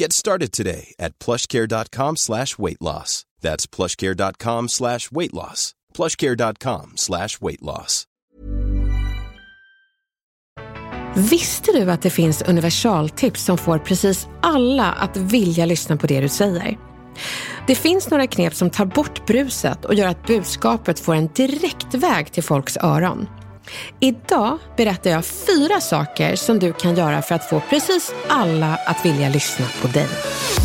Get started today at plushcare.com slash weight loss. That's plushcare.com slash weight loss. plushcare.com slash weight loss. Visste du att det finns universaltips som får precis alla att vilja lyssna på det du säger? Det finns några knep som tar bort bruset och gör att budskapet får en direkt väg till folks öron. Idag berättar jag fyra saker som du kan göra för att få precis alla att vilja lyssna på dig.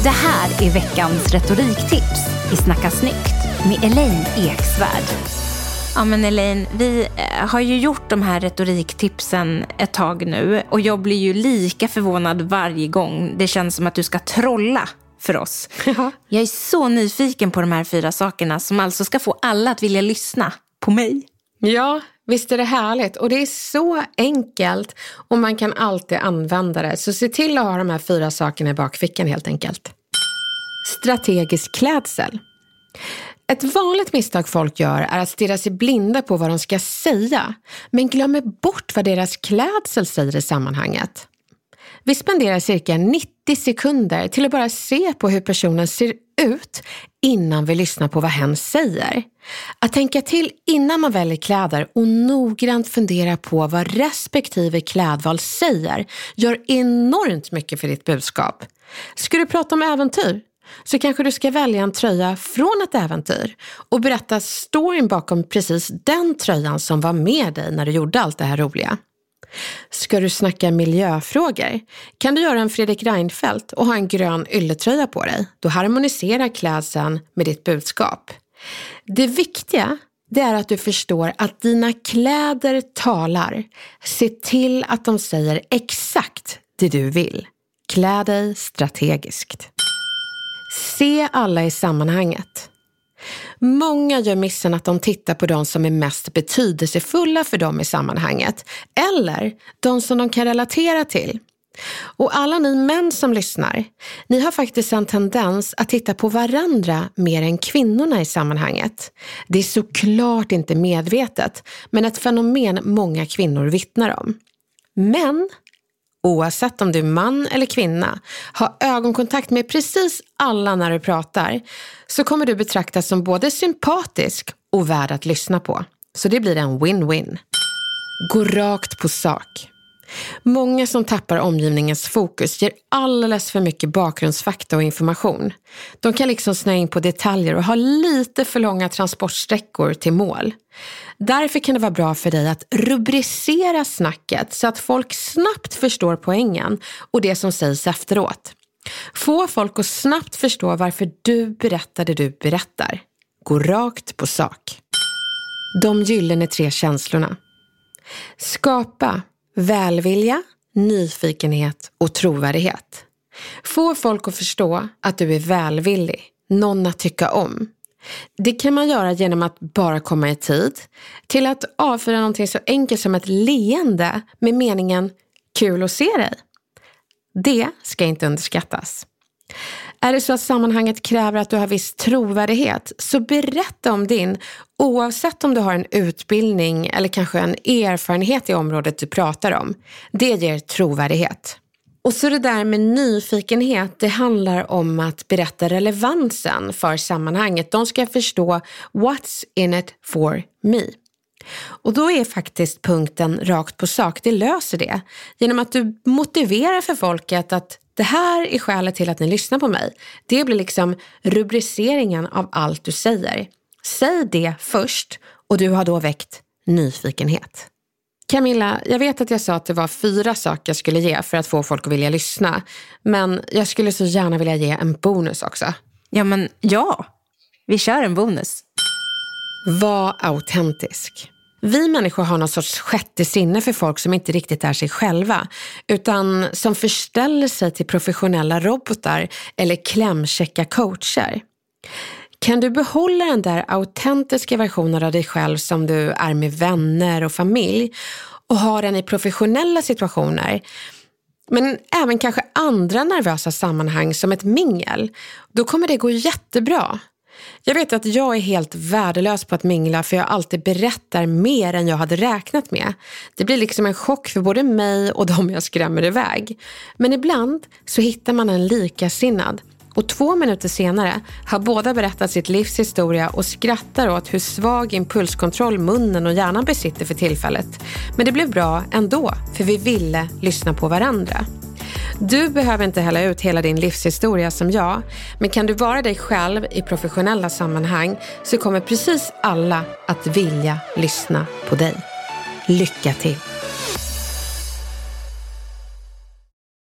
Det här är veckans retoriktips i Snacka snyggt med Elaine Eksvärd. Ja men Elaine, vi eh, har ju gjort de här retoriktipsen ett tag nu och jag blir ju lika förvånad varje gång det känns som att du ska trolla för oss. Ja. Jag är så nyfiken på de här fyra sakerna som alltså ska få alla att vilja lyssna på mig. Ja, visst är det härligt. Och det är så enkelt och man kan alltid använda det. Så se till att ha de här fyra sakerna i bakfickan helt enkelt. Strategisk klädsel. Ett vanligt misstag folk gör är att stirra sig blinda på vad de ska säga, men glömmer bort vad deras klädsel säger i sammanhanget. Vi spenderar cirka 90 sekunder till att bara se på hur personen ser ut innan vi lyssnar på vad hen säger. Att tänka till innan man väljer kläder och noggrant fundera på vad respektive klädval säger gör enormt mycket för ditt budskap. Ska du prata om äventyr? Så kanske du ska välja en tröja från ett äventyr och berätta storyn bakom precis den tröjan som var med dig när du gjorde allt det här roliga. Ska du snacka miljöfrågor kan du göra en Fredrik Reinfeldt och ha en grön ylletröja på dig. Då harmoniserar klädseln med ditt budskap. Det viktiga det är att du förstår att dina kläder talar. Se till att de säger exakt det du vill. Klä dig strategiskt. Se alla i sammanhanget. Många gör missen att de tittar på de som är mest betydelsefulla för dem i sammanhanget eller de som de kan relatera till. Och alla ni män som lyssnar, ni har faktiskt en tendens att titta på varandra mer än kvinnorna i sammanhanget. Det är såklart inte medvetet, men ett fenomen många kvinnor vittnar om. Men oavsett om du är man eller kvinna, ha ögonkontakt med precis alla när du pratar, så kommer du betraktas som både sympatisk och värd att lyssna på. Så det blir en win-win. Gå rakt på sak. Många som tappar omgivningens fokus ger alldeles för mycket bakgrundsfakta och information. De kan liksom snöa in på detaljer och ha lite för långa transportsträckor till mål. Därför kan det vara bra för dig att rubricera snacket så att folk snabbt förstår poängen och det som sägs efteråt. Få folk att snabbt förstå varför du berättar det du berättar. Gå rakt på sak. De gyllene tre känslorna. Skapa välvilja, nyfikenhet och trovärdighet. Få folk att förstå att du är välvillig, någon att tycka om. Det kan man göra genom att bara komma i tid, till att avfyra någonting så enkelt som ett leende med meningen kul att se dig. Det ska inte underskattas. Är det så att sammanhanget kräver att du har viss trovärdighet, så berätta om din, oavsett om du har en utbildning eller kanske en erfarenhet i området du pratar om. Det ger trovärdighet. Och så det där med nyfikenhet, det handlar om att berätta relevansen för sammanhanget. De ska förstå what's in it for me. Och då är faktiskt punkten rakt på sak, det löser det. Genom att du motiverar för folket att det här är skälet till att ni lyssnar på mig. Det blir liksom rubriceringen av allt du säger. Säg det först och du har då väckt nyfikenhet. Camilla, jag vet att jag sa att det var fyra saker jag skulle ge för att få folk att vilja lyssna. Men jag skulle så gärna vilja ge en bonus också. Ja, men ja. Vi kör en bonus. Var autentisk. Vi människor har någon sorts sjätte sinne för folk som inte riktigt är sig själva, utan som förställer sig till professionella robotar eller klämkäcka coacher. Kan du behålla den där autentiska versionen av dig själv som du är med vänner och familj och ha den i professionella situationer, men även kanske andra nervösa sammanhang som ett mingel, då kommer det gå jättebra. Jag vet att jag är helt värdelös på att mingla för jag alltid berättar mer än jag hade räknat med. Det blir liksom en chock för både mig och de jag skrämmer iväg. Men ibland så hittar man en likasinnad och två minuter senare har båda berättat sitt livs historia och skrattar åt hur svag impulskontroll munnen och hjärnan besitter för tillfället. Men det blev bra ändå, för vi ville lyssna på varandra. Du behöver inte hälla ut hela din livshistoria som jag, men kan du vara dig själv i professionella sammanhang så kommer precis alla att vilja lyssna på dig. Lycka till!